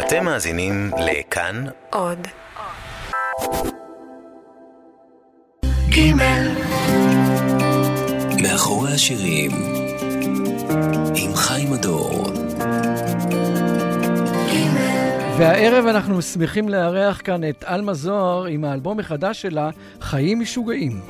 אתם מאזינים לכאן עוד. גימל. מאחורי השירים עם חיים הדור. והערב אנחנו שמחים לארח כאן את עלמה זוהר עם האלבום החדש שלה, חיים משוגעים.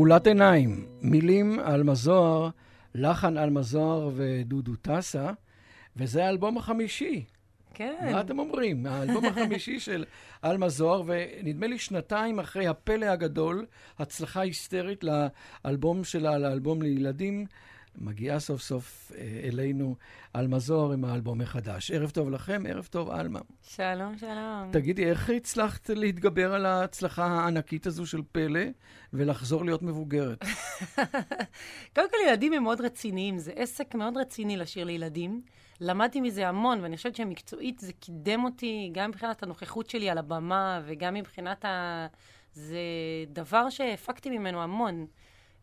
כחולת עיניים, מילים על מזוהר, לחן על מזוהר ודודו טסה, וזה האלבום החמישי. כן. מה אתם אומרים? האלבום החמישי של עלמה זוהר, ונדמה לי שנתיים אחרי הפלא הגדול, הצלחה היסטרית לאלבום שלה, לאלבום לילדים, מגיעה סוף סוף אה, אלינו עלמה זוהר עם האלבום החדש. ערב טוב לכם, ערב טוב, עלמה. שלום, שלום. תגידי, איך הצלחת להתגבר על ההצלחה הענקית הזו של פלא ולחזור להיות מבוגרת? קודם כל, ילדים הם מאוד רציניים. זה עסק מאוד רציני לשיר לילדים. למדתי מזה המון, ואני חושבת שמקצועית זה קידם אותי, גם מבחינת הנוכחות שלי על הבמה, וגם מבחינת ה... זה דבר שהפקתי ממנו המון.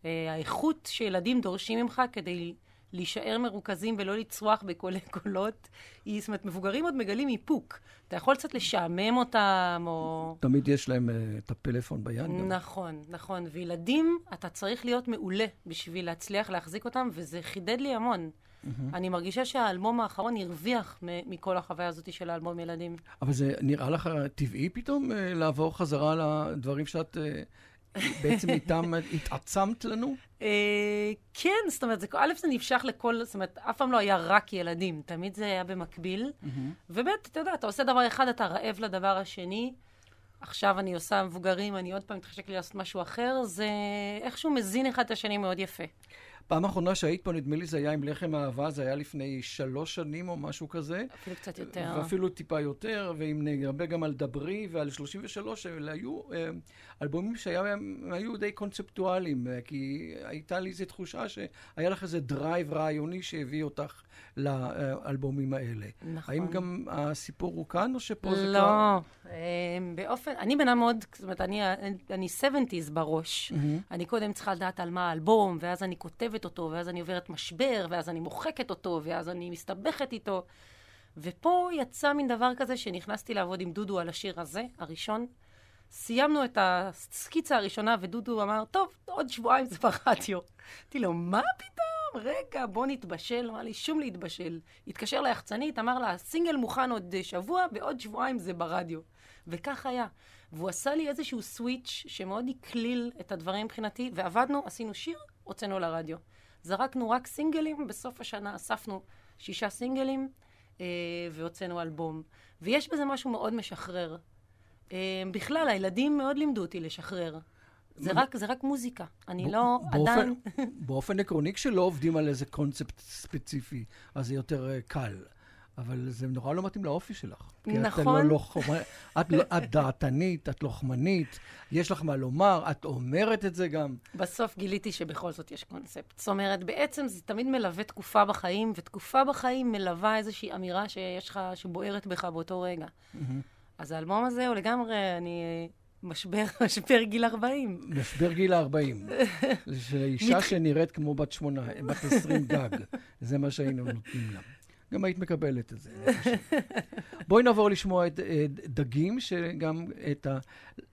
אה, האיכות שילדים דורשים ממך כדי להישאר מרוכזים ולא לצרוח בקולי קולות, היא, זאת אומרת, מבוגרים עוד מגלים איפוק. אתה יכול קצת לשעמם אותם, או... תמיד יש להם uh, את הפלאפון ביד. גם. נכון, נכון. וילדים, אתה צריך להיות מעולה בשביל להצליח להחזיק אותם, וזה חידד לי המון. Mm-hmm. אני מרגישה שהאלבום האחרון הרוויח מכל החוויה הזאת של האלבום ילדים. אבל זה נראה לך טבעי פתאום uh, לעבור חזרה לדברים שאת... בעצם איתם התעצמת לנו? אה, כן, זאת אומרת, א', זה נמשך לכל, זאת אומרת, אף פעם לא היה רק ילדים, תמיד זה היה במקביל. וב', אתה יודע, אתה עושה דבר אחד, אתה רעב לדבר השני. עכשיו אני עושה מבוגרים, אני עוד פעם מתחשק לי לעשות משהו אחר, זה איכשהו מזין אחד את השני מאוד יפה. פעם אחרונה שהיית פה, נדמה לי זה היה עם לחם אהבה, זה היה לפני שלוש שנים או משהו כזה. אפילו קצת יותר. ואפילו טיפה יותר, ואם נדבר גם על דברי ועל 33, אלה היו אלבומים שהיו די קונספטואליים, אה, כי הייתה לי איזו תחושה שהיה לך איזה drive רעיוני שהביא אותך לאלבומים האלה. נכון. האם גם הסיפור הוא כאן, או שפה זה לא, כבר... אה, באופן, אני בנה מאוד, זאת אומרת, אני, אני 70's בראש. מהמם. אני קודם צריכה לדעת על מה האלבום, ואז אני כותבת אותו, ואז אני עוברת משבר, ואז אני מוחקת אותו, ואז אני מסתבכת איתו. ופה יצא מין דבר כזה שנכנסתי לעבוד עם דודו על השיר הזה, הראשון. סיימנו את הסקיצה הראשונה, ודודו אמר, טוב, עוד שבועיים זה ברדיו. אמרתי לו, מה פתאום? רגע, בוא נתבשל. אמר לי, שום להתבשל. התקשר ליחצנית, אמר לה, הסינגל מוכן עוד שבוע, בעוד שבועיים זה ברדיו. וכך היה. והוא עשה לי איזשהו סוויץ' שמאוד הקליל את הדברים מבחינתי, ועבדנו, עשינו שיר, הוצאנו לרדיו. זרקנו רק סינגלים, בסוף השנה אספנו שישה סינגלים, אה, והוצאנו אלבום. ויש בזה משהו מאוד משחרר. אה, בכלל, הילדים מאוד לימדו אותי לשחרר. זה רק, זה רק מוזיקה. אני לא באופן- עדיין... באופן עקרוני, כשלא עובדים על איזה קונספט ספציפי, אז זה יותר אה, קל. אבל זה נורא לא מתאים לאופי שלך. כי את נכון. לא לוחמ... את, לא- את דעתנית, את לוחמנית, יש לך מה לומר, את אומרת את זה גם. בסוף גיליתי שבכל זאת יש קונספט. זאת אומרת, בעצם זה תמיד מלווה תקופה בחיים, ותקופה בחיים מלווה איזושהי אמירה שיש לך, שבוערת בך באותו רגע. אז האלבום הזה הוא לגמרי, אני... משבר, משבר גיל 40. משבר גיל ה-40. של אישה שנראית כמו בת שמונה, בת 20 גג. זה מה שהיינו נותנים לה. גם היית מקבלת את זה. בואי נעבור לשמוע את אה, דגים, שגם את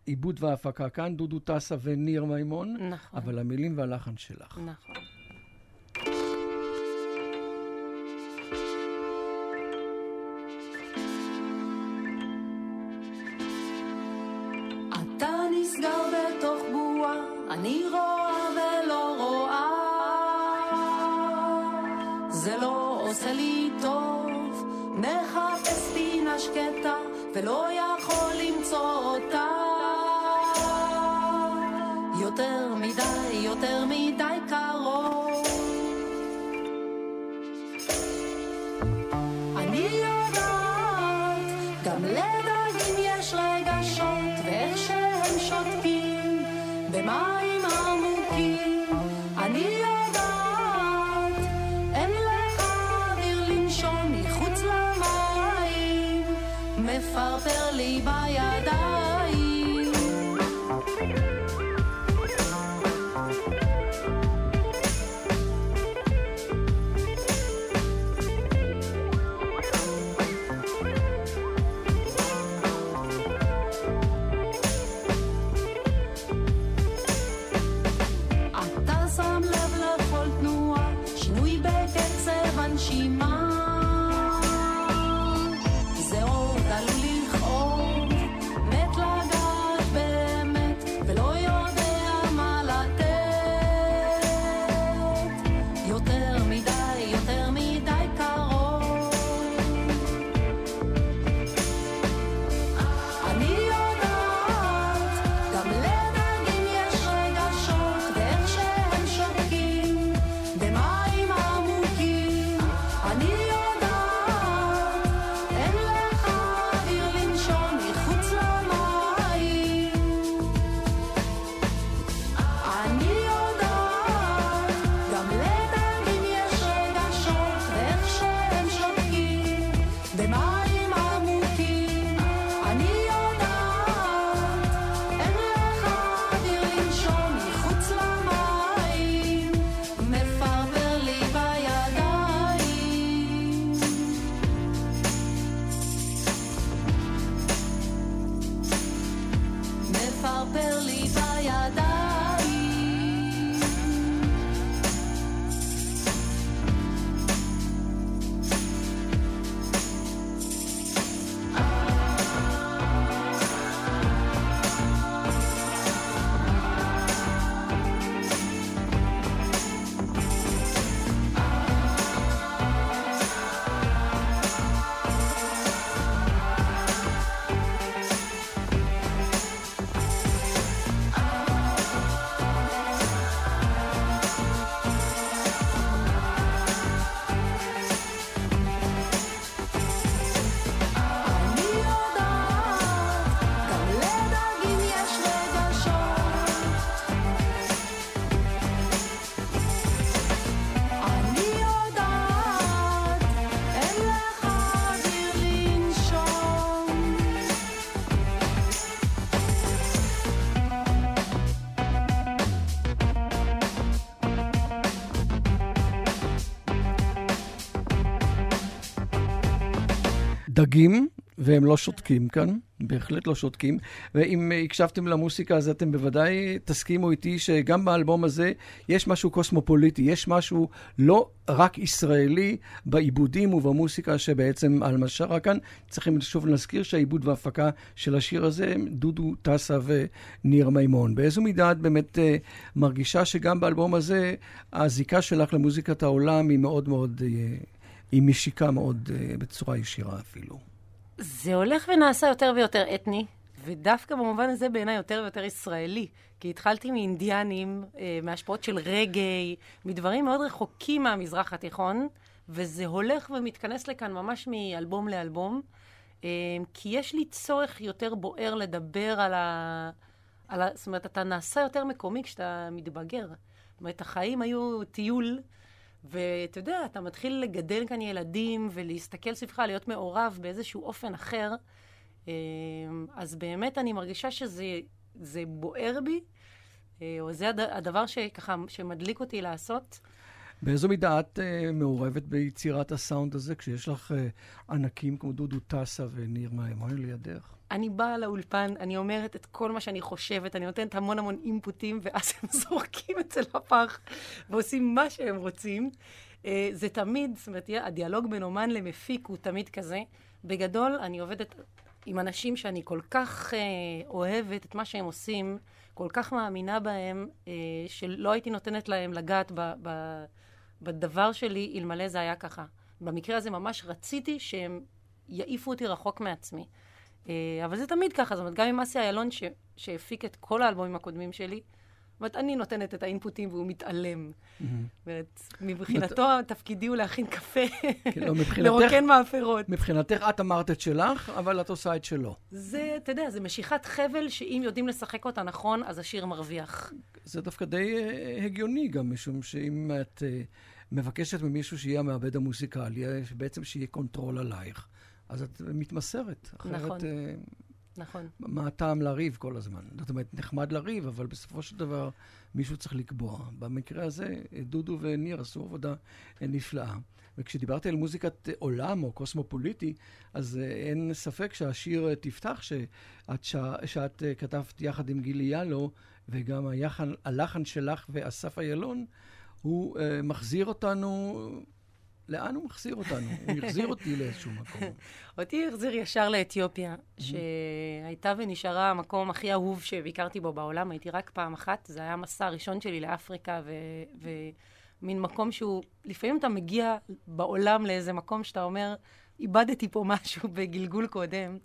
העיבוד וההפקה כאן, דודו טסה וניר מימון, נכון, אבל המילים והלחן שלך. נכון. אני רואה ולא רואה. זה לא עושה לי טוב, מחפש פינה שקטה, ולא יכול למצוא אותה. יותר מדי, יותר מדי מפרפר לי בידיים. דגים, והם לא שותקים כאן, בהחלט לא שותקים. ואם הקשבתם למוסיקה, אז אתם בוודאי תסכימו איתי שגם באלבום הזה יש משהו קוסמופוליטי, יש משהו לא רק ישראלי בעיבודים ובמוסיקה שבעצם עלמה שרה כאן. צריכים שוב להזכיר שהעיבוד וההפקה של השיר הזה הם דודו טסה וניר מימון. באיזו מידה את באמת uh, מרגישה שגם באלבום הזה הזיקה שלך למוזיקת העולם היא מאוד מאוד, uh, היא משיקה מאוד uh, בצורה ישירה אפילו. זה הולך ונעשה יותר ויותר אתני, ודווקא במובן הזה בעיניי יותר ויותר ישראלי. כי התחלתי מאינדיאנים, אה, מהשפעות של רגעי, מדברים מאוד רחוקים מהמזרח התיכון, וזה הולך ומתכנס לכאן ממש מאלבום לאלבום, אה, כי יש לי צורך יותר בוער לדבר על ה... על ה... זאת אומרת, אתה נעשה יותר מקומי כשאתה מתבגר. זאת אומרת, החיים היו טיול. ואתה יודע, אתה מתחיל לגדל כאן ילדים ולהסתכל סביבך, להיות מעורב באיזשהו אופן אחר. אמ, אז באמת אני מרגישה שזה בוער בי, אה, או זה הדבר שככה, שמדליק אותי לעשות. באיזו מידה את uh, מעורבת ביצירת הסאונד הזה, כשיש לך uh, ענקים כמו דודו טסה וניר מימון לידך? אני באה לאולפן, אני אומרת את כל מה שאני חושבת, אני נותנת המון המון אינפוטים, ואז הם זורקים את זה לפח ועושים מה שהם רוצים. Uh, זה תמיד, זאת אומרת, הדיאלוג בין אומן למפיק הוא תמיד כזה. בגדול, אני עובדת עם אנשים שאני כל כך uh, אוהבת את מה שהם עושים, כל כך מאמינה בהם, uh, שלא הייתי נותנת להם לגעת ב, ב, בדבר שלי אלמלא זה היה ככה. במקרה הזה ממש רציתי שהם יעיפו אותי רחוק מעצמי. אה, אבל זה תמיד ככה, זאת אומרת, גם עם אסי איילון, שהפיק את כל האלבומים הקודמים שלי, זאת אומרת, אני נותנת את האינפוטים והוא מתעלם. זאת אומרת, מבחינתו תפקידי הוא להכין קפה, כן, לא, לרוקן מאפרות. מבחינתך את אמרת את שלך, אבל את עושה את שלו. זה, אתה יודע, זה משיכת חבל שאם יודעים לשחק אותה נכון, אז השיר מרוויח. זה דווקא די אה, הגיוני גם, משום שאם את אה, מבקשת ממישהו שיהיה המעבד המוזיקלי, בעצם שיהיה control עלייך. אז את מתמסרת. אחרת, נכון. אה, נכון. מה הטעם לריב כל הזמן? זאת אומרת, נחמד לריב, אבל בסופו של דבר מישהו צריך לקבוע. במקרה הזה, דודו וניר עשו עבודה נפלאה. וכשדיברתי על מוזיקת עולם או קוסמופוליטי, אז אה, אין ספק שהשיר אה, תפתח, שאת, שאת כתבת יחד עם גילי ילו, וגם היחן, הלחן שלך ואסף איילון, הוא מחזיר אותנו לאן הוא מחזיר אותנו? הוא החזיר אותי לאיזשהו מקום. אותי החזיר ישר לאתיופיה, שהייתה ונשארה המקום הכי אהוב שביקרתי בו בעולם. הייתי רק פעם אחת, זה היה המסע הראשון שלי לאפריקה, ומין מקום שהוא, לפעמים אתה מגיע בעולם לאיזה מקום שאתה אומר, איבדתי פה משהו בגלגול קודם.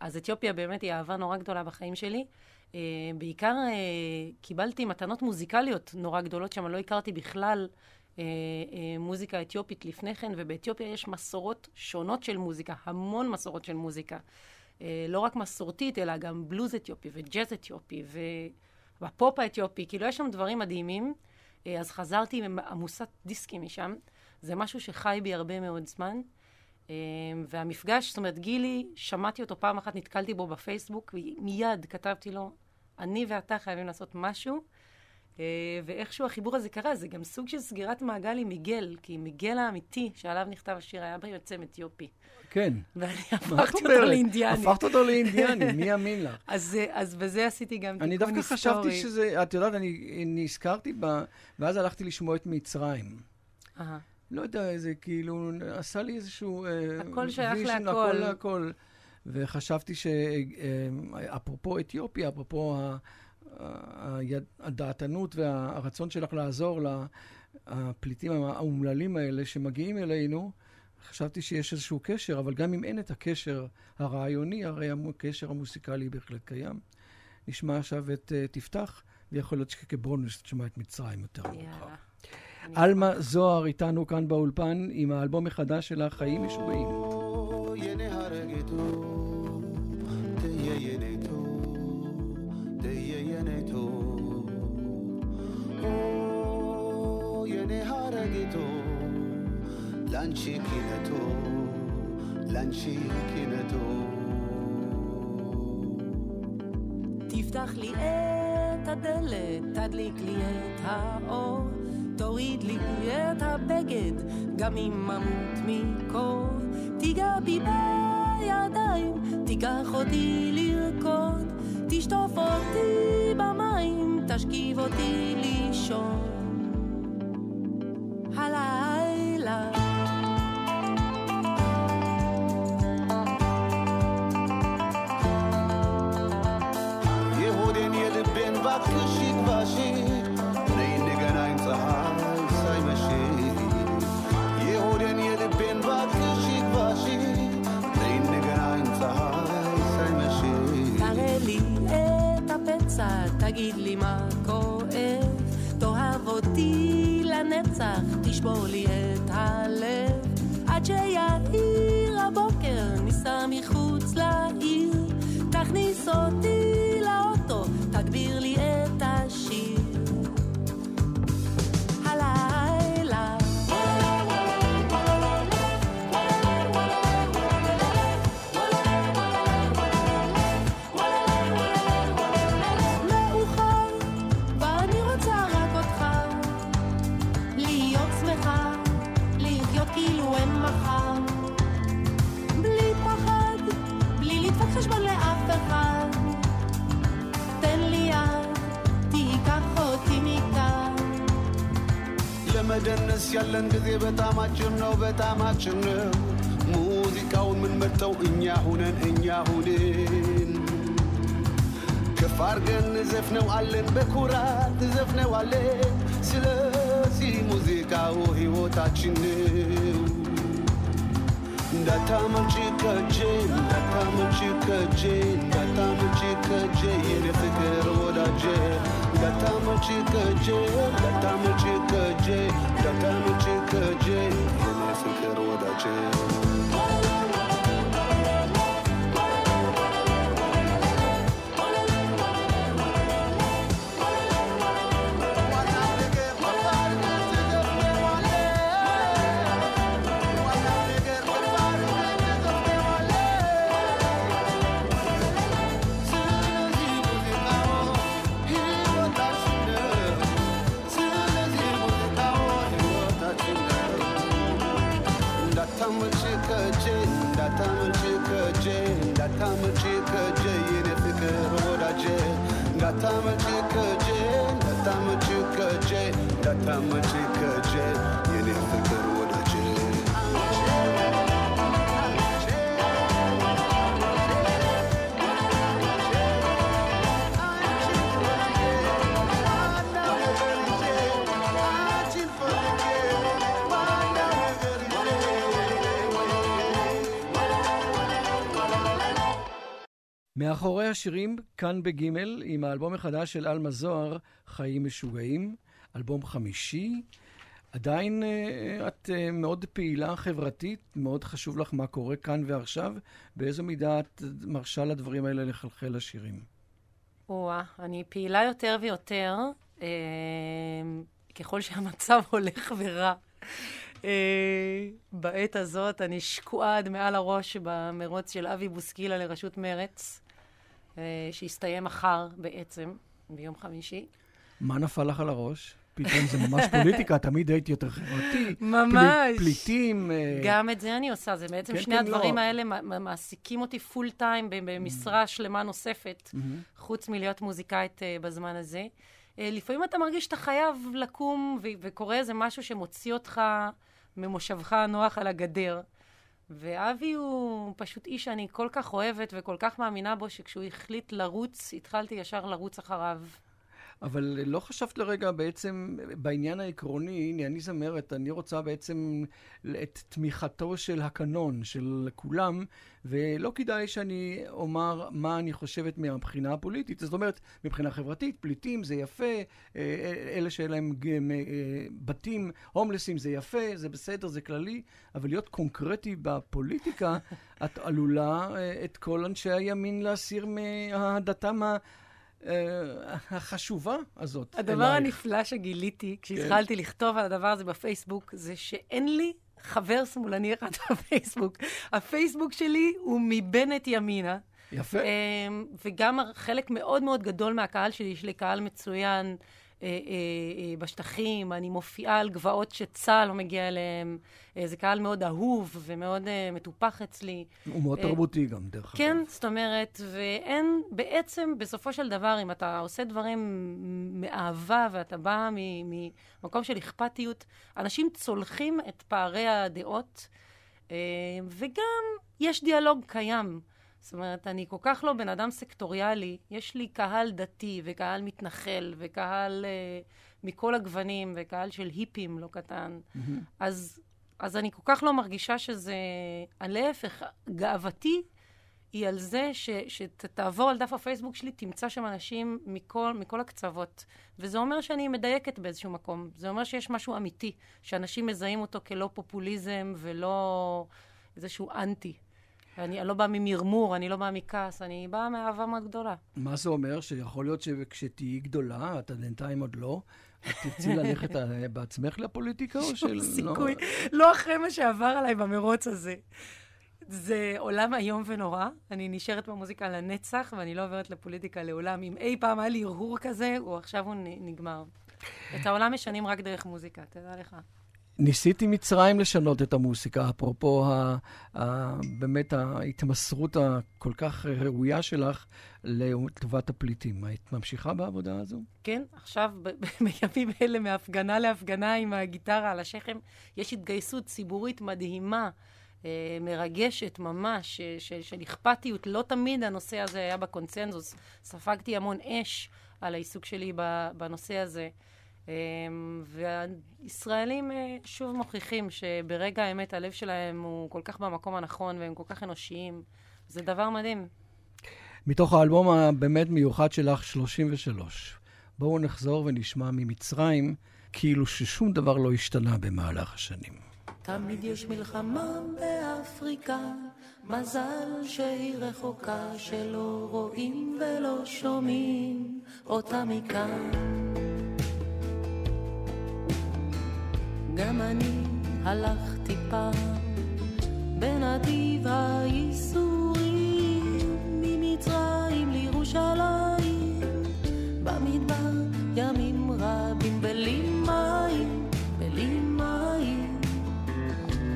אז אתיופיה באמת היא אהבה נורא גדולה בחיים שלי. Uh, בעיקר uh, קיבלתי מתנות מוזיקליות נורא גדולות שם, לא הכרתי בכלל אה, אה, מוזיקה אתיופית לפני כן, ובאתיופיה יש מסורות שונות של מוזיקה, המון מסורות של מוזיקה. אה, לא רק מסורתית, אלא גם בלוז אתיופי וג'אז אתיופי והפופ האתיופי, כאילו יש שם דברים מדהימים. אז חזרתי עם עמוסת דיסקים משם. זה משהו שחי בי הרבה מאוד זמן. והמפגש, זאת אומרת, גילי, שמעתי אותו פעם אחת, נתקלתי בו בפייסבוק, ומיד כתבתי לו, אני ואתה חייבים לעשות משהו. אה, ואיכשהו החיבור הזה קרה, זה גם סוג של סגירת מעגל עם מיגל, כי מיגל האמיתי שעליו נכתב השיר היה בעצם אתיופי. כן. ואני הפכתי אותו לאינדיאני. הפכת אותו לאינדיאני, מי יאמין לך? אז, אז בזה עשיתי גם תיקון היסטורי. אני דווקא חשבתי שזה, את יודעת, אני נזכרתי בה, ואז הלכתי לשמוע את מצרים. לא יודע, איזה כאילו, עשה לי איזשהו... אה, הכל שייך להכל. הכל להכל. וחשבתי שאפרופו אתיופיה, אפרופו הדעתנות והרצון שלך לעזור לפליטים האומללים האלה שמגיעים אלינו, חשבתי שיש איזשהו קשר, אבל גם אם אין את הקשר הרעיוני, הרי הקשר המוסיקלי בהחלט קיים. נשמע עכשיו את uh, תפתח, ויכול להיות שכבונוס תשמע את מצרים יותר מאוחר. עלמה זוהר איתנו כאן באולפן עם האלבום החדש שלה, חיים משוגעים. להנשיקינתו, להנשיקינתו. תפתח לי את הדלת, תדליק לי את האור, תוריד לי את הבגד, גם אם אמות מקור. תיגע בי בידיים, תיקח אותי לרקוד. לנצח, አለን። ስለዚህ ሙዚቃው ሕይወታችን ነው። እንዳታመልጭ ከጄ እንዳታመልጭ ከጄ እንዳታመልጭ ከጄ ፍቅር ወዳጄ እንዳታመልጭ ከጄ እንዳታመልጭ ከጄ እንዳታመልጭ ከጄ የኔ ፍቅር मुझे कजे लता मुझे कजे लता मुझे कजे מאחורי השירים, כאן בגימל, עם האלבום החדש של עלמה זוהר, חיים משוגעים, אלבום חמישי. עדיין uh, את uh, מאוד פעילה חברתית, מאוד חשוב לך מה קורה כאן ועכשיו. באיזו מידה את מרשה לדברים האלה לחלחל לשירים? או-אה, אני פעילה יותר ויותר, אה, ככל שהמצב הולך ורע. אה, בעת הזאת אני שקועה עד מעל הראש במרוץ של אבי בוסקילה לראשות מרץ, אה, שיסתיים מחר בעצם, ביום חמישי. מה נפל לך על הראש? פתאום זה ממש פוליטיקה, תמיד הייתי יותר חברתי. ממש. פל... פליטים. אה, גם את זה אני עושה, זה בעצם כן, שני כן, הדברים לא. האלה מעסיקים אותי פול טיים במשרה שלמה נוספת, חוץ מלהיות מוזיקאית אה, בזמן הזה. אה, לפעמים אתה מרגיש שאתה חייב לקום ו- וקורה איזה משהו שמוציא אותך ממושבך הנוח על הגדר. ואבי הוא פשוט איש שאני כל כך אוהבת וכל כך מאמינה בו, שכשהוא החליט לרוץ, התחלתי ישר לרוץ אחריו. אבל לא חשבת לרגע בעצם, בעניין העקרוני, הנה, אני זמרת, אני רוצה בעצם את תמיכתו של הקנון, של כולם, ולא כדאי שאני אומר מה אני חושבת מהבחינה הפוליטית. זאת אומרת, מבחינה חברתית, פליטים זה יפה, אה, אלה שאין להם אה, בתים, הומלסים זה יפה, זה בסדר, זה כללי, אבל להיות קונקרטי בפוליטיקה, את עלולה אה, את כל אנשי הימין להסיר מהדתם החשובה הזאת. הדבר אלייך. הנפלא שגיליתי כשהתחלתי לכתוב על הדבר הזה בפייסבוק, זה שאין לי חבר שמאלני אחד בפייסבוק. הפייסבוק שלי הוא מבנט ימינה. יפה. אמ, וגם חלק מאוד מאוד גדול מהקהל שלי, יש לי קהל מצוין, אה, אה, אה, בשטחים, אני מופיעה על גבעות שצה"ל לא מגיע אליהם. אה, זה קהל מאוד אהוב ומאוד אה, מטופח אצלי. הוא מאוד אה, תרבותי גם, דרך אגב. כן, זאת אומרת, ואין, בעצם, בסופו של דבר, אם אתה עושה דברים מאהבה ואתה בא ממקום של אכפתיות, אנשים צולחים את פערי הדעות, אה, וגם יש דיאלוג קיים. זאת אומרת, אני כל כך לא בן אדם סקטוריאלי, יש לי קהל דתי וקהל מתנחל וקהל אה, מכל הגוונים וקהל של היפים לא קטן. אז, אז אני כל כך לא מרגישה שזה... להפך, גאוותי היא על זה ש, שתעבור על דף הפייסבוק שלי, תמצא שם אנשים מכל, מכל הקצוות. וזה אומר שאני מדייקת באיזשהו מקום. זה אומר שיש משהו אמיתי, שאנשים מזהים אותו כלא פופוליזם ולא איזשהו אנטי. אני, לא באה ממרמור, אני לא באה מכעס, אני באה מאהבה מאוד גדולה. מה זה אומר? שיכול להיות שכשתהיי גדולה, את בינתיים עוד לא, את תרצי ללכת אה, בעצמך לפוליטיקה או של... סיכוי. לא אחרי מה שעבר עליי במרוץ הזה. זה עולם איום ונורא. אני נשארת במוזיקה לנצח, ואני לא עוברת לפוליטיקה לעולם. אם אי פעם היה לי הרהור כזה, הוא עכשיו הוא נגמר. את העולם משנים רק דרך מוזיקה, תדע לך. ניסיתי מצרים לשנות את המוסיקה, אפרופו ה, ה, באמת ההתמסרות הכל כך ראויה שלך לטובת הפליטים. היית ממשיכה בעבודה הזו? כן, עכשיו, ב- ב- בימים אלה, מהפגנה להפגנה עם הגיטרה על השכם, יש התגייסות ציבורית מדהימה, אה, מרגשת ממש, של, של אכפתיות. לא תמיד הנושא הזה היה בקונצנזוס. ספגתי המון אש על העיסוק שלי בנושא הזה. אה, והישראלים אה, שוב מוכיחים שברגע האמת הלב שלהם הוא כל כך במקום הנכון והם כל כך אנושיים. זה דבר מדהים. מתוך האלבום הבאמת מיוחד שלך, 33. בואו נחזור ונשמע ממצרים, כאילו ששום דבר לא השתנה במהלך השנים. תמיד יש מלחמה באפריקה, מזל שהיא רחוקה, שלא רואים ולא שומעים אותה מכאן. גם אני הלכתי פעם בנתיב הייסורים, ממצרים לירושלים, במדבר ימים רבים בלי מים, בלי מים.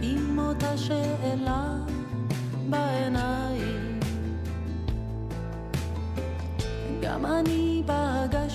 עם אותה שאלה בעיניים. גם אני פגשתי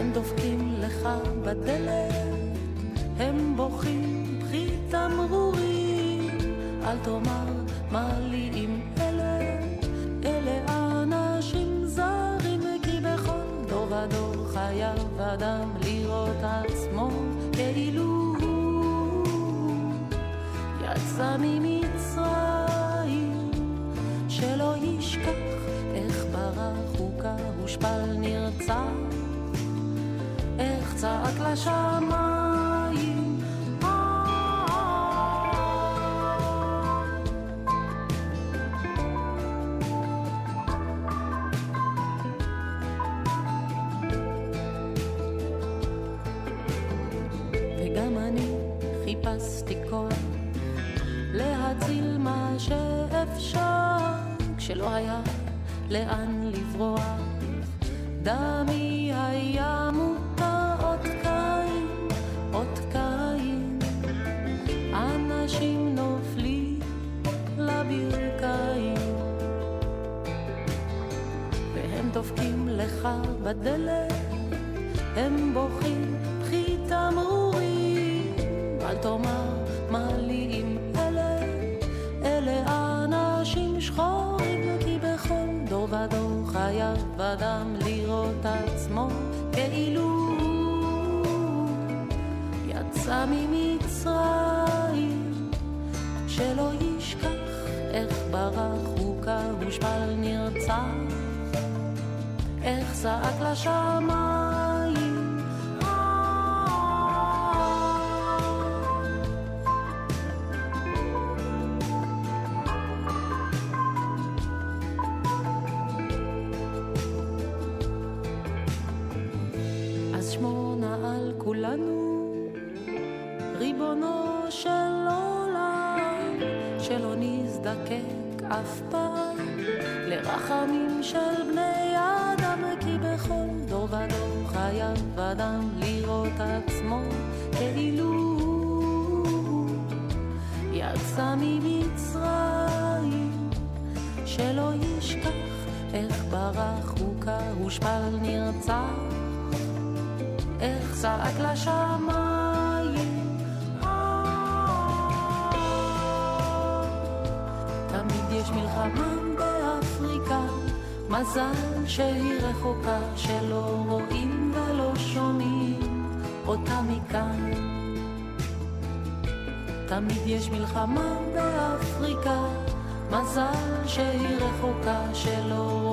והם דופקים לך בדלת, הם בוכים בכי תמרורים, אל תאמר מה לי עם אלה, אלה אנשים זרים, כי בכל דור ודור חייב אדם לראות עצמו כאילו הוא יצא ממצרים, שלא ישכח איך ברח הוכה, הושפל נרצח. צעק לשמיים. וגם אני חיפשתי כוח להציל מה שאפשר כשלא היה לאן לברוח. יצא ממצרים, שלא ישכח איך ברח הוכה, הושפל נרצח, איך זעק לשמיים. צעק לשמיים. תמיד יש מלחמה באפריקה, מזל שהיא רחוקה, שלא רואים ולא שומעים אותה מכאן. תמיד יש מלחמה באפריקה, מזל שהיא רחוקה, שלא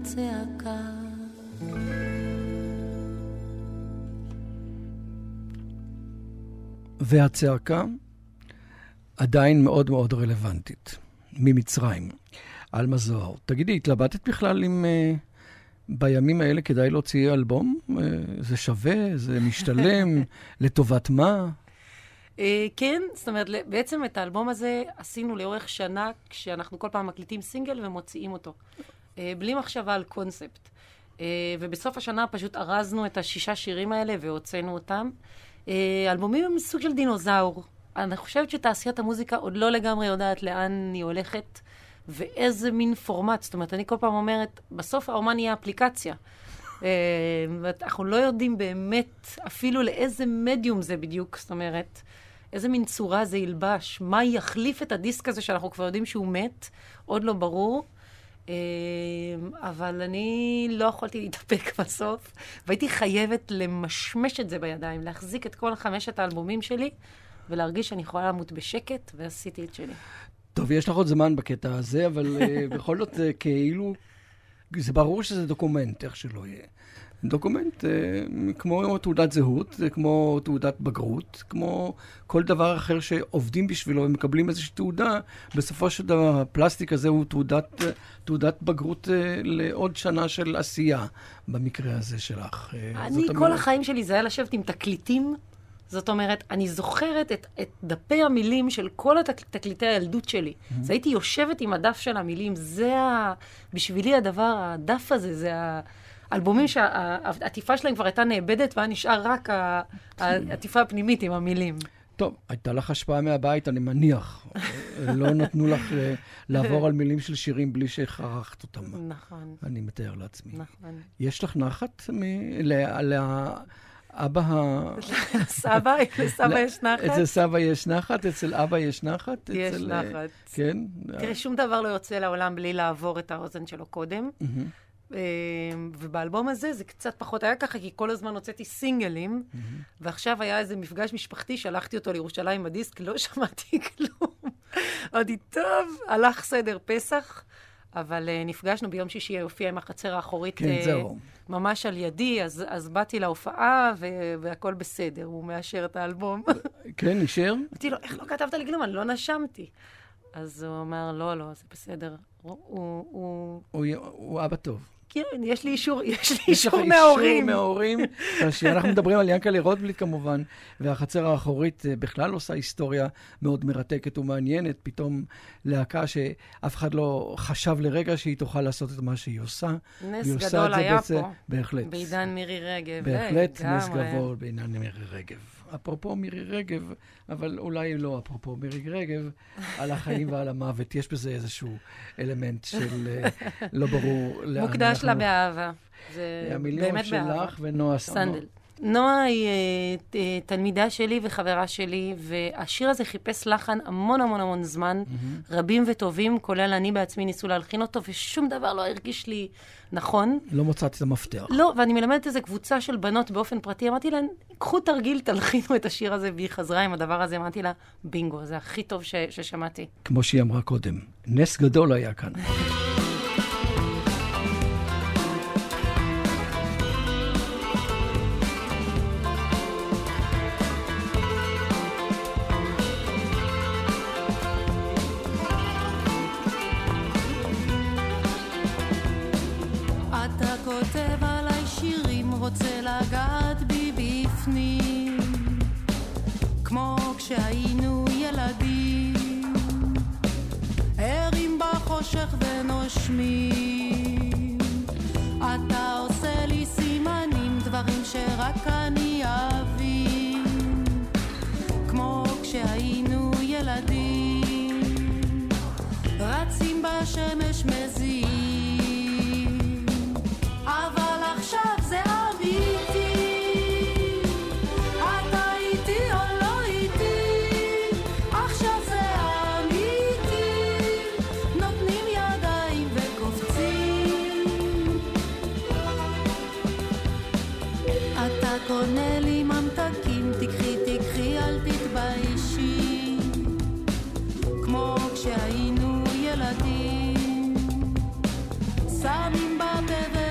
הצעקה. והצעקה עדיין מאוד מאוד רלוונטית, ממצרים. עלמה זוהר. תגידי, התלבטת בכלל אם uh, בימים האלה כדאי להוציא אלבום? Uh, זה שווה? זה משתלם? לטובת מה? Uh, כן, זאת אומרת, בעצם את האלבום הזה עשינו לאורך שנה, כשאנחנו כל פעם מקליטים סינגל ומוציאים אותו. Uh, בלי מחשבה על קונספט. Uh, ובסוף השנה פשוט ארזנו את השישה שירים האלה והוצאנו אותם. Uh, אלבומים הם סוג של דינוזאור. אני חושבת שתעשיית המוזיקה עוד לא לגמרי יודעת לאן היא הולכת ואיזה מין פורמט. זאת אומרת, אני כל פעם אומרת, בסוף האומן יהיה אפליקציה. אנחנו לא יודעים באמת אפילו לאיזה מדיום זה בדיוק, זאת אומרת, איזה מין צורה זה ילבש, מה יחליף את הדיסק הזה שאנחנו כבר יודעים שהוא מת, עוד לא ברור. אבל אני לא יכולתי להתאפק בסוף, והייתי חייבת למשמש את זה בידיים, להחזיק את כל חמשת האלבומים שלי, ולהרגיש שאני יכולה למות בשקט, ועשיתי את שלי. טוב, יש לך עוד זמן בקטע הזה, אבל אה, בכל זאת, אה, כאילו, זה ברור שזה document, איך שלא יהיה. document אה, כמו תעודת זהות, זה כמו תעודת בגרות, כמו כל דבר אחר שעובדים בשבילו ומקבלים איזושהי תעודה, בסופו של דבר הפלסטיק הזה הוא תעודת, תעודת בגרות לעוד שנה של עשייה, במקרה הזה שלך. אני, כל אומרת... החיים שלי זה היה לשבת עם תקליטים זאת אומרת, אני זוכרת את, את דפי המילים של כל התקליטי הילדות שלי. Mm-hmm. אז הייתי יושבת עם הדף של המילים, זה ה... בשבילי הדבר, הדף הזה, זה האלבומים שהעטיפה שלהם כבר הייתה נאבדת, והיה נשאר רק העטיפה הפנימית עם המילים. טוב, הייתה לך השפעה מהבית, אני מניח. לא נתנו לך אה, לעבור על מילים של שירים בלי שחרכת אותם. נכון. אני מתאר לעצמי. נכון. יש לך נחת מ... ל... אבא ה... סבא, לסבא יש נחת. אצל סבא יש נחת, אצל אבא יש נחת. יש אצל... נחת. כן. תראה, שום דבר לא יוצא לעולם בלי לעבור את האוזן שלו קודם. ובאלבום הזה זה קצת פחות היה ככה, כי כל הזמן הוצאתי סינגלים, ועכשיו היה איזה מפגש משפחתי, שלחתי אותו לירושלים בדיסק, לא שמעתי כלום. אמרתי, טוב, הלך סדר פסח. אבל uh, נפגשנו ביום שישי, הופיע עם החצר האחורית כן, uh, זהו. ממש על ידי, אז, אז באתי להופעה ו- והכל בסדר, הוא מאשר את האלבום. כן, אישר? אמרתי לו, איך לא כתבת לי כלום? אני לא נשמתי. אז הוא אומר, לא, לא, זה בסדר. הוא, הוא... הוא, הוא אבא טוב. כן, יש לי אישור, יש לי אישור מההורים. יש לך אישור מההורים. אנחנו מדברים על ינקלה רוטבליט כמובן, והחצר האחורית אה, בכלל עושה היסטוריה מאוד מרתקת ומעניינת. פתאום להקה שאף אחד לא חשב לרגע שהיא תוכל לעשות את מה שהיא עושה. נס גדול היה. פה. בהחלט. בעידן מירי רגב. בהחלט נס גדול בעידן מירי רגב. אפרופו מירי רגב, אבל אולי לא אפרופו מירי רגב, על החיים ועל המוות. יש בזה איזשהו אלמנט של אה, לא ברור לאן אנחנו... מוקדש לה באהבה. זה באמת באהבה. המילים שלך ונועה סנדל. נועה היא uh, תלמידה שלי וחברה שלי, והשיר הזה חיפש לחן המון המון המון זמן, mm-hmm. רבים וטובים, כולל אני בעצמי ניסו להלחין אותו, ושום דבר לא הרגיש לי נכון. לא מצאתי את המפתח. לא, ואני מלמדת איזה קבוצה של בנות באופן פרטי, אמרתי להן, קחו תרגיל, תלחינו את השיר הזה, והיא חזרה עם הדבר הזה, אמרתי לה, בינגו, זה הכי טוב ש- ששמעתי. כמו שהיא אמרה קודם, נס גדול היה כאן. בשמש מזיעים. אבל עכשיו זה אמיתי. אתה איתי או לא איתי, עכשיו זה אמיתי. נותנים ידיים וקופצים. אתה קונה לי ממתקים, תקחי, תקחי, אל תתביישי. כמו כשהיינו melodie. Ça m'imbatte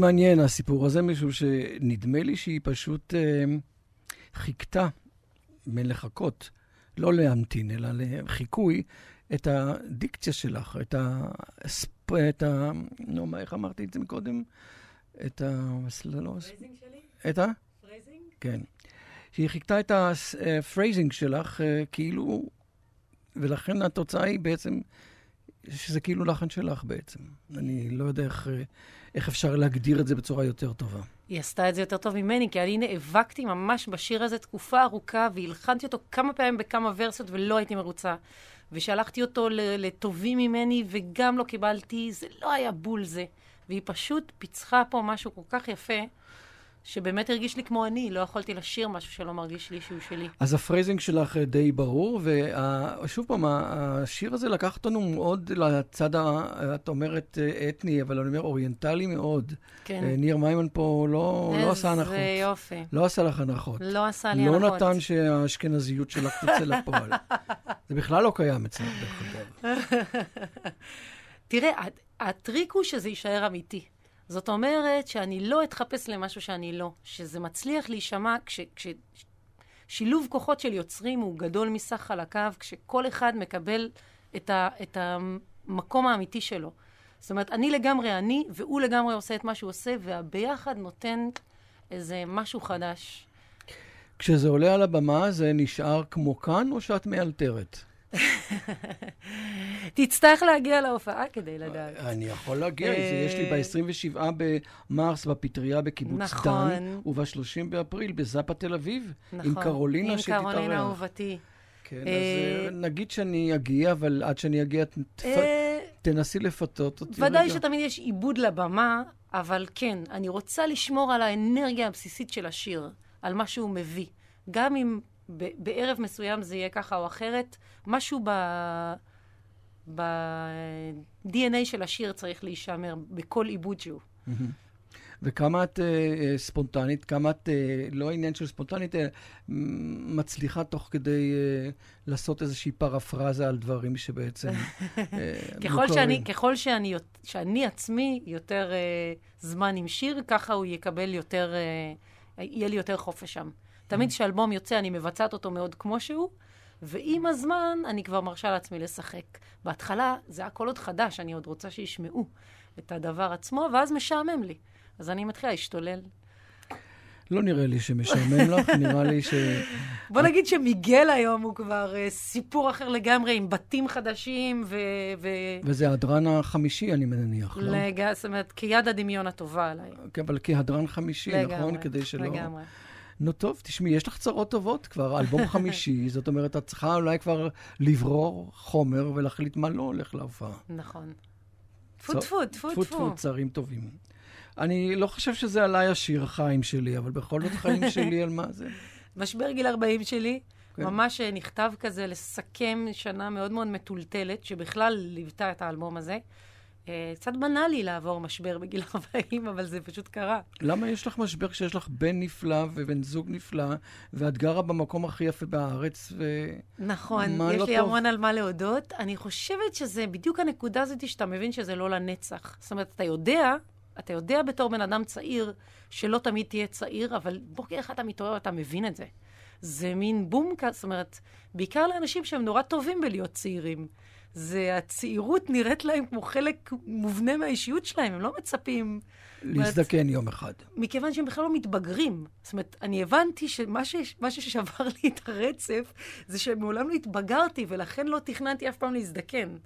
מעניין הסיפור הזה, משום שנדמה לי שהיא פשוט אה, חיקתה, מלחקות, לא להמתין, אלא לחיקוי, את הדיקציה שלך, את ה... ספ... את ה... נו, מה, איך אמרתי את זה מקודם? את ה... לא, phrasing שלי? את ה... phrasing? כן. שהיא חיקתה את ה phrasing שלך, אה, כאילו, ולכן התוצאה היא בעצם, שזה כאילו לחן שלך בעצם. אני לא יודע איך, אה, איך אפשר להגדיר את זה בצורה יותר טובה. היא עשתה את זה יותר טוב ממני, כי אני נאבקתי ממש בשיר הזה תקופה ארוכה, והלחנתי אותו כמה פעמים בכמה ורסיות, ולא הייתי מרוצה. ושלחתי אותו לטובים ממני, וגם לא קיבלתי, זה לא היה בול זה. והיא פשוט פיצחה פה משהו כל כך יפה, שבאמת הרגיש לי כמו אני, לא יכולתי לשיר משהו שלא מרגיש לי שהוא שלי. אז ה phrasing שלך אה, די ברור, ושוב פעם, השיר הזה לקח אותנו מאוד לצד, ה- את אומרת אה, אתני, אבל אני אומר אוריינטלי מאוד. כן. אה, ניר מימון פה לא, לא עשה הנחות. איזה יופי. לא עשה לך הנחות. לא עשה לי לא הנחות. נתן שהאשכנזיות שלך תצא לפועל. זה בכלל לא קיים אצלנו, דרך אגב. תראה, הט- הטריק הוא שזה יישאר אמיתי. זאת אומרת שאני לא אתחפש למשהו שאני לא, שזה מצליח להישמע כש... כש שילוב כוחות של יוצרים הוא גדול מסך חלקיו, כשכל אחד מקבל את, ה, את המקום האמיתי שלו. זאת אומרת, אני לגמרי אני, והוא לגמרי עושה את מה שהוא עושה, והביחד נותן איזה משהו חדש. כשזה עולה על הבמה, זה נשאר כמו כאן, או שאת מאלתרת? תצטרך להגיע להופעה כדי לדעת. אני יכול להגיע, יש לי ב-27 במרס בפטריה בקיבוץ נכון. דן, וב-30 באפריל בזאפה תל אביב, נכון. עם קרולינה עם שתתארח. קרולינה אהובתי. כן, אה, אז אה, נגיד שאני אגיע, אבל עד שאני אגיע, אה, תנסי לפתות אותי ודאי. שתמיד יש עיבוד לבמה, אבל כן, אני רוצה לשמור על האנרגיה הבסיסית של השיר, על מה שהוא מביא. גם אם ב- בערב מסוים זה יהיה ככה או אחרת, משהו ב... ב-DNA של השיר צריך להישמר בכל עיבוד שהוא. וכמה את uh, ספונטנית, כמה את, uh, לא עניין של ספונטנית, אלא מצליחה תוך כדי uh, לעשות איזושהי פרפרזה על דברים שבעצם uh, ככל שאני, ככל שאני, שאני עצמי יותר uh, זמן עם שיר, ככה הוא יקבל יותר, uh, יהיה לי יותר חופש שם. תמיד. כשאלבום יוצא, אני מבצעת אותו מאוד כמו שהוא. ועם הזמן אני כבר מרשה לעצמי לשחק. בהתחלה זה הכל עוד חדש, אני עוד רוצה שישמעו את הדבר עצמו, ואז משעמם לי. אז אני מתחילה להשתולל. לא נראה לי שמשעמם לך, נראה לי ש... בוא נגיד שמיגל היום הוא כבר uh, סיפור אחר לגמרי, עם בתים חדשים ו... ו... וזה הדרן החמישי, אני מניח, לא? לגמרי, זאת אומרת, כיד הדמיון הטובה עליי. כן, אבל כהדרן חמישי, לגמרי, נכון? כדי שלא... לגמרי. נו טוב, תשמעי, יש לך צרות טובות כבר, אלבום חמישי, זאת אומרת, את צריכה אולי כבר לברור חומר ולהחליט מה לא הולך להופעה. נכון. טפו טפו, טפו טפו. טפו טפו, צרים טובים. אני לא חושב שזה עליי השיר החיים שלי, אבל בכל זאת חיים שלי, על מה זה? משבר גיל 40 שלי, כן. ממש אה, נכתב כזה לסכם שנה מאוד מאוד מטולטלת, שבכלל ליוותה את האלבום הזה. אה, קצת בנאלי לעבור משבר בגיל 40, אבל זה פשוט קרה. למה יש לך משבר כשיש לך בן נפלא ובן זוג נפלא, ואת גרה במקום הכי יפה בארץ, ו... נכון, יש לא לי טוב? המון על מה להודות. אני חושבת שזה בדיוק הנקודה הזאת שאתה מבין שזה לא לנצח. זאת אומרת, אתה יודע, אתה יודע בתור בן אדם צעיר, שלא תמיד תהיה צעיר, אבל בוקר אחד אתה מתעורר ואתה מבין את זה. זה מין בום כזה, זאת אומרת, בעיקר לאנשים שהם נורא טובים בלהיות צעירים. זה הצעירות נראית להם כמו חלק מובנה מהאישיות שלהם, הם לא מצפים... להזדקן יום אחד. מכיוון שהם בכלל לא מתבגרים. זאת אומרת, אני הבנתי שמה ש... ששבר לי את הרצף, זה שמעולם לא התבגרתי, ולכן לא תכננתי אף פעם להזדקן.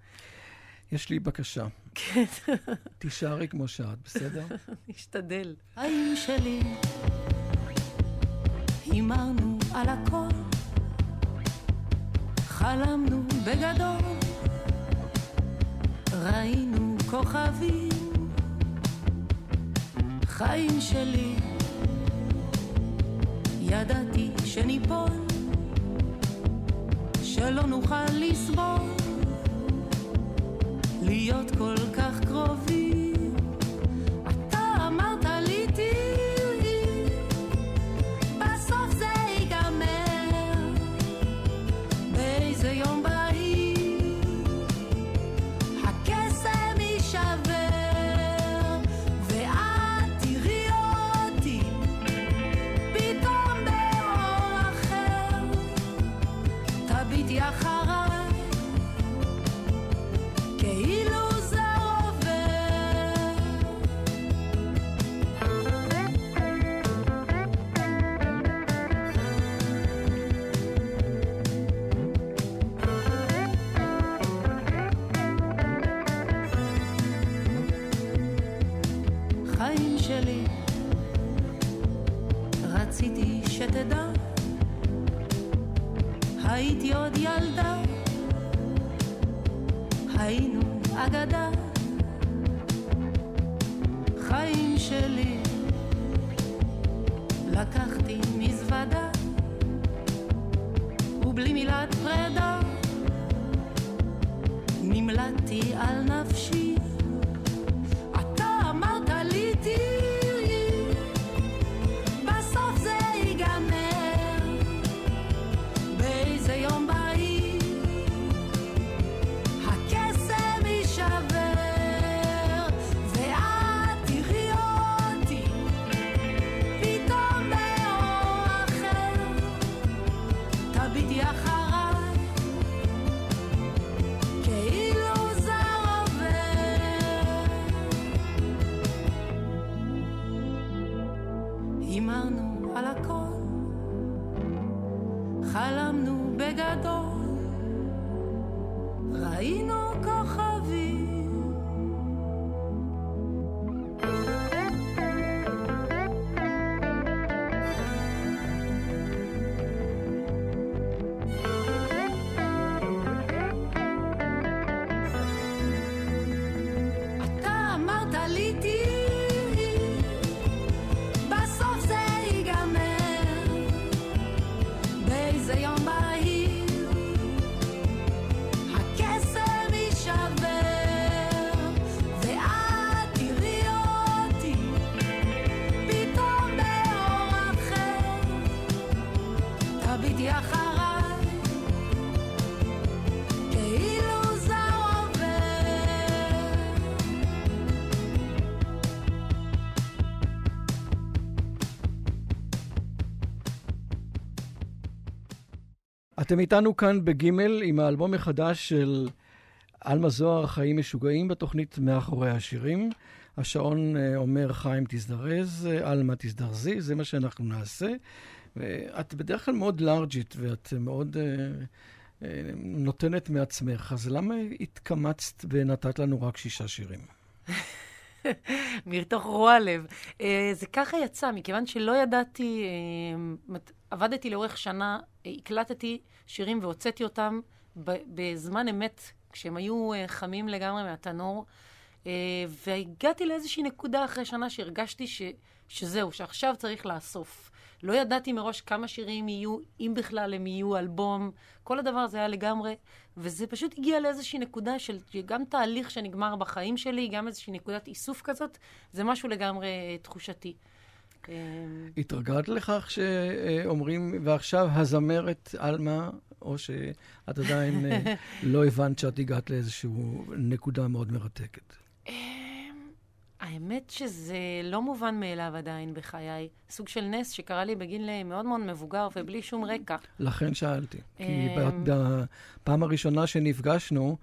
יש לי בקשה. כן. תישארי כמו שאת, בסדר? נשתדל. חיים שלי, הימרנו על הכל, חלמנו בגדול. ראינו כוכבים, חיים שלי, ידעתי שניפול, שלא נוכל לסבול, להיות כל כך קרובים. ידעתי על... אתם איתנו כאן בגימל עם האלבום החדש של עלמה זוהר, חיים משוגעים, בתוכנית מאחורי השירים. השעון אה, אומר חיים תזדרז, אה, עלמה תזדרזי, זה מה שאנחנו נעשה. ואת בדרך כלל מאוד לארג'ית ואת מאוד uh, uh, נותנת מעצמך, אז למה התקמצת ונתת לנו רק שישה שירים? מתוך רוע לב. Uh, זה ככה יצא, מכיוון שלא ידעתי, uh, עבדתי לאורך שנה, הקלטתי שירים והוצאתי אותם בזמן אמת, כשהם היו uh, חמים לגמרי מהתנור, uh, והגעתי לאיזושהי נקודה אחרי שנה שהרגשתי ש, שזהו, שעכשיו צריך לאסוף. לא ידעתי מראש כמה שירים יהיו, אם בכלל הם יהיו אלבום. כל הדבר הזה היה לגמרי, וזה פשוט הגיע לאיזושהי נקודה של גם תהליך שנגמר בחיים שלי, גם איזושהי נקודת איסוף כזאת, זה משהו לגמרי תחושתי. אמ, התרגלת לכך שאומרים, ועכשיו הזמרת עלמה, או שאת עדיין אה, לא הבנת שאת הגעת לאיזושהי נקודה מאוד מרתקת? האמת שזה לא מובן מאליו עדיין בחיי. סוג של נס שקרה לי בגיל מאוד מאוד מבוגר ובלי שום רקע. לכן שאלתי. כי אמ, בפעם הראשונה שנפגשנו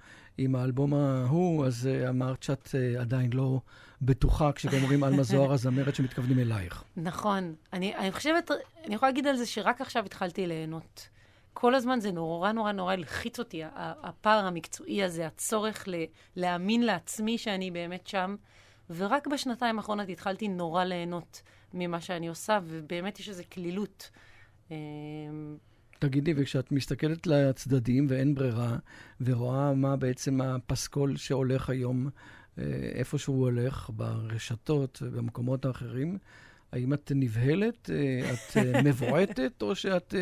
עם האלבום ההוא, אז אה, אמרת שאת אה, עדיין לא בטוחה כשאומרים עלמה זוהר הזמרת שמתכוונים אלייך. נכון. אני, אני חושבת, אני יכולה להגיד על זה שרק עכשיו התחלתי ליהנות. כל הזמן זה נורא נורא נורא הלחיץ אותי, הפער המקצועי הזה, הצורך להאמין לעצמי שאני באמת שם. ורק בשנתיים האחרונות התחלתי נורא ליהנות ממה שאני עושה, ובאמת יש איזו קלילות. תגידי, וכשאת מסתכלת לצדדים ואין ברירה, ורואה מה בעצם הפסקול שהולך היום, אה, איפה שהוא הולך, ברשתות ובמקומות האחרים, האם את נבהלת, אה, את אה, מבועטת, או שאת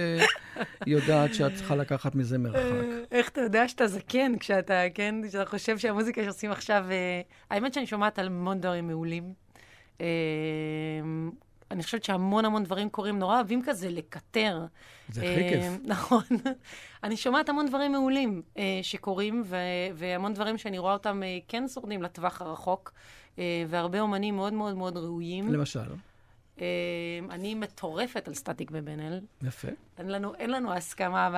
יודעת שאת צריכה לקחת מזה מרחק? איך אתה יודע שאתה זקן כשאתה, כן, כשאתה חושב שהמוזיקה שעושים עכשיו... האמת שאני שומעת על המון דברים מעולים. אני חושבת שהמון המון דברים קורים, נורא אוהבים כזה לקטר. זה הכי כיף. נכון. אני שומעת המון דברים מעולים שקורים, והמון דברים שאני רואה אותם כן שורדים לטווח הרחוק, והרבה אומנים מאוד מאוד מאוד ראויים. למשל? אני מטורפת על סטטיק ובן אל. יפה. אין לנו, אין לנו הסכמה ב...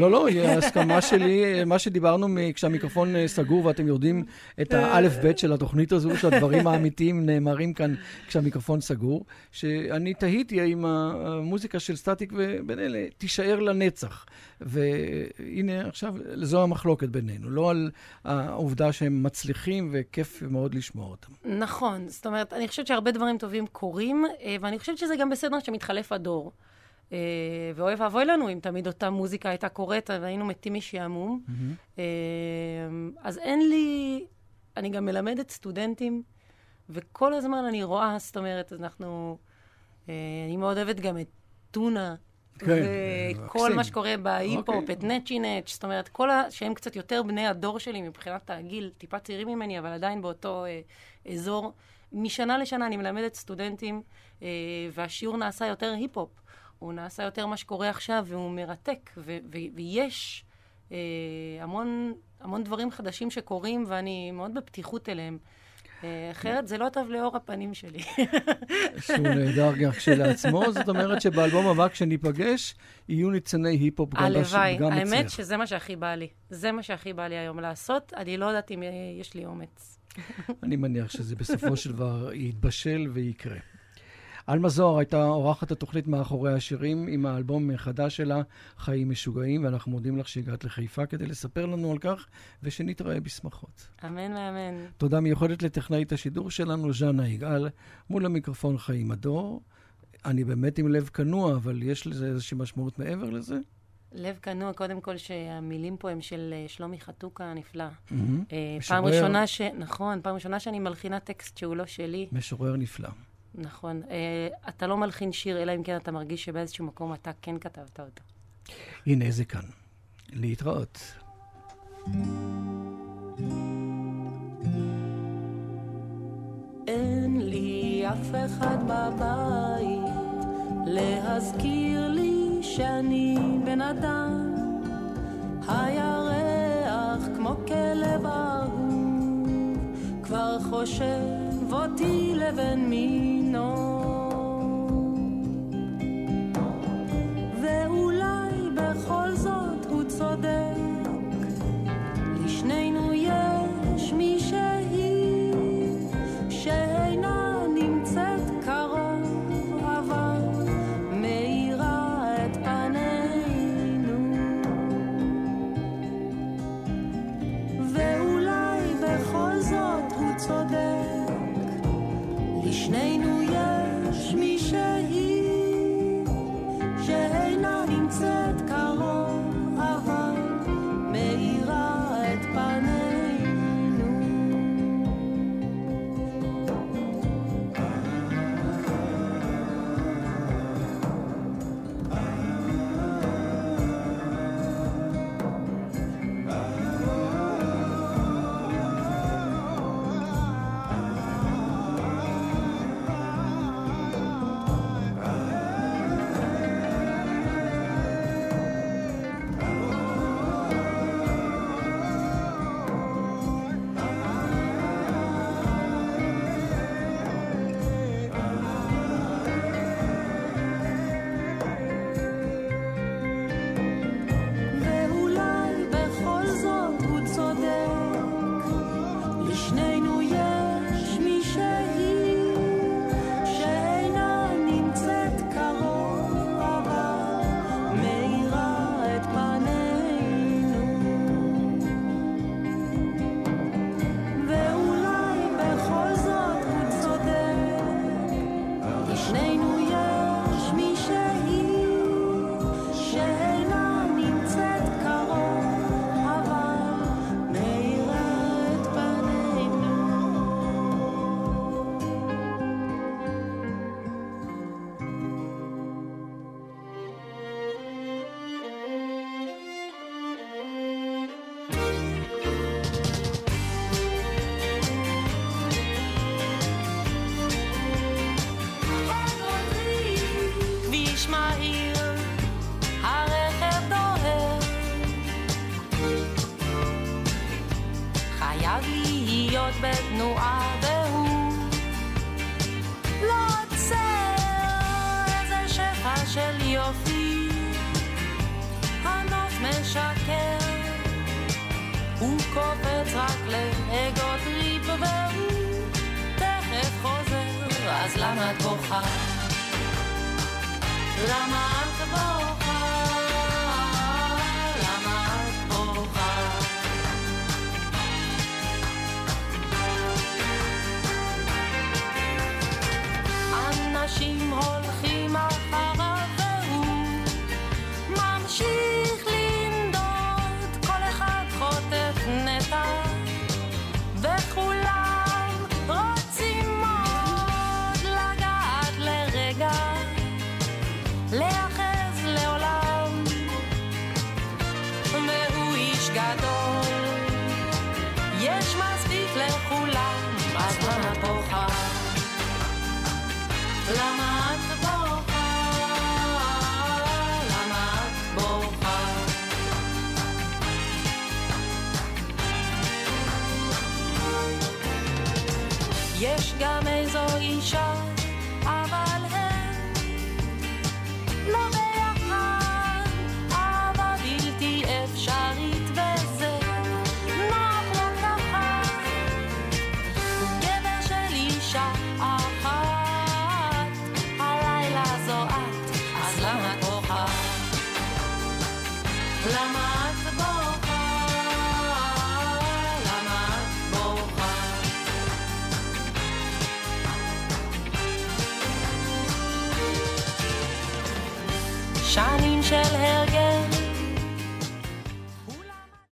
לא, לא, ההסכמה שלי, מה שדיברנו כשהמיקרופון אה, סגור ואתם יודעים את האלף-בית של התוכנית הזו, שהדברים האמיתיים נאמרים כאן כשהמיקרופון סגור, שאני תהיתי אם המוזיקה של סטטיק ובן אל תישאר לנצח. והנה עכשיו, זו המחלוקת בינינו, לא על העובדה שהם מצליחים וכיף מאוד לשמוע אותם. נכון, זאת אומרת, אני חושבת שהרבה דברים טובים קורים, אה, ואני חושבת שזה גם בסדר שמתחלף הדור. Uh, ואוי ואבוי לנו אם תמיד אותה מוזיקה הייתה קורית והיינו מתים משעמום. Mm-hmm. אז אין לי... אני גם מלמדת סטודנטים, וכל הזמן אני רואה, זאת אומרת, אנחנו... Uh, אני מאוד אוהבת גם את טונה, כן, וכל מה שקורה בהיפ-הופ, אוקיי. את נצ'י נץ', זאת אומרת, כל ה... שהם קצת יותר בני הדור שלי מבחינת הגיל, טיפה צעירים ממני, אבל עדיין באותו אה, אזור. משנה לשנה אני מלמדת סטודנטים, אה, והשיעור נעשה יותר היפ-הופ. הוא נעשה יותר מה שקורה עכשיו, והוא מרתק, ו- ו- ויש אה, המון, המון דברים חדשים שקורים, ואני מאוד בפתיחות אליהם. אה, אחרת זה לא טוב לאור הפנים שלי. שהוא נהדר גם כשלעצמו, זאת אומרת שבאלבום הבא כשניפגש, יהיו ניצני היפ-הופ גם אצלך. הלוואי, האמת שזה מה שהכי בא לי. זה מה שהכי בא לי היום לעשות. אני לא יודעת אם יש לי אומץ. אני מניח שזה בסופו של דבר יתבשל ויקרה. עלמה זוהר הייתה אורחת התוכנית מאחורי השירים עם האלבום החדש שלה, חיים משוגעים, ואנחנו מודים לך שהגעת לחיפה כדי לספר לנו על כך, ושנתראה בשמחות. אמן ואמן. תודה מיוחדת לטכנאית השידור שלנו, ז'אנה יגאל, מול המיקרופון חיים הדור. אני באמת עם לב כנוע, אבל יש לזה איזושהי משמעות מעבר לזה? לב כנוע, קודם כל שהמילים פה הם של אה, שלומי חתוקה הנפלא. Mm-hmm. פעם ראשונה ש... נכון, פעם ראשונה שאני מלחינה טקסט שהוא לא שלי. משורר נפלא. נכון. Uh, אתה לא מלחין שיר, אלא אם כן אתה מרגיש שבאיזשהו מקום אתה כן כתבת אותו. הנה זה כאן. להתראות. אין לי אף אחד בבית להזכיר לי שאני בן אדם. הירח כמו כלב אהוב כבר חושב אותי לבן מינו